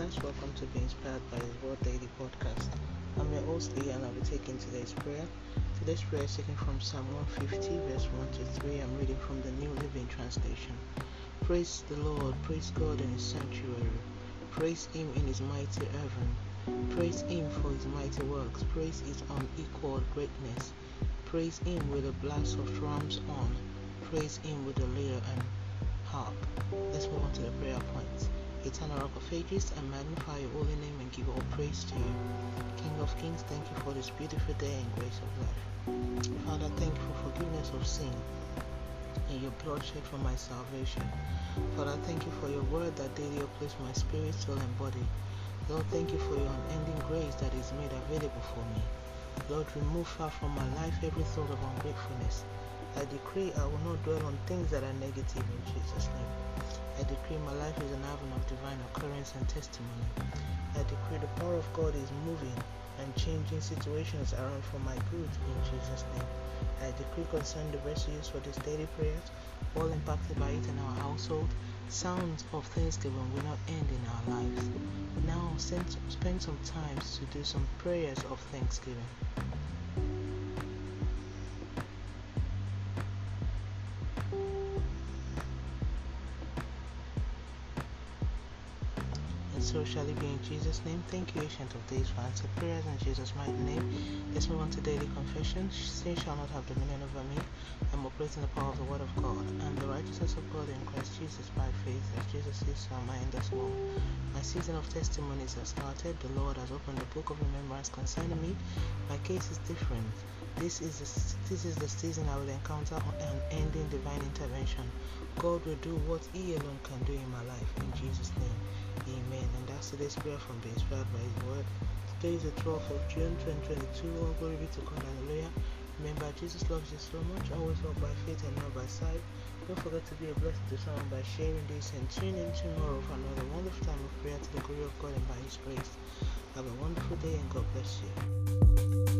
Inspired by His Word Daily podcast. I'm your host Lee and I'll be taking today's prayer. Today's prayer is taken from Psalm 150, verse 1 to 3. I'm reading from the New Living Translation. Praise the Lord, praise God in His sanctuary, praise Him in His mighty heaven, praise Him for His mighty works, praise His unequaled greatness, praise Him with a blast of drums on, praise Him with a lyre and Eternal Rock of Ages, I magnify your holy name and give all praise to you. King of Kings, thank you for this beautiful day and grace of life. Father, thank you for forgiveness of sin and your blood shed for my salvation. Father, thank you for your word that daily uplifts my spirit, soul, and body. Lord, thank you for your unending grace that is made available for me. Lord, remove far from my life every thought of ungratefulness. I decree I will not dwell on things that are negative in Jesus' name. I decree my life is an avenue of occurrence and testimony. I decree the power of God is moving and changing situations around for my good in Jesus' name. I decree concerning the used for this daily prayers, all impacted by it in our household, sounds of thanksgiving will not end in our lives. Now spend some time to do some prayers of thanksgiving. So shall it be in Jesus' name. Thank you, Ancient of Days, for answered prayers in Jesus' mighty name. Let's move on to daily confession. Sin shall not have dominion over me. I'm operating the power of the Word of God and the righteousness of God in Christ Jesus by faith, as Jesus is our mind as well. My season of testimonies has started. The Lord has opened the book of remembrance concerning me. My case is different. This is the, this is the season I will encounter an ending divine intervention. God will do what He alone can do in my life. In Jesus' name, today's prayer from being inspired by His Word. Today is the 12th of June, 2022. All glory be to God. Hallelujah. Remember, Jesus loves you so much. Always walk by faith and not by sight. Don't forget to be a blessing to someone by sharing this and tune in tomorrow for another wonderful time of prayer to the glory of God and by His grace. Have a wonderful day and God bless you.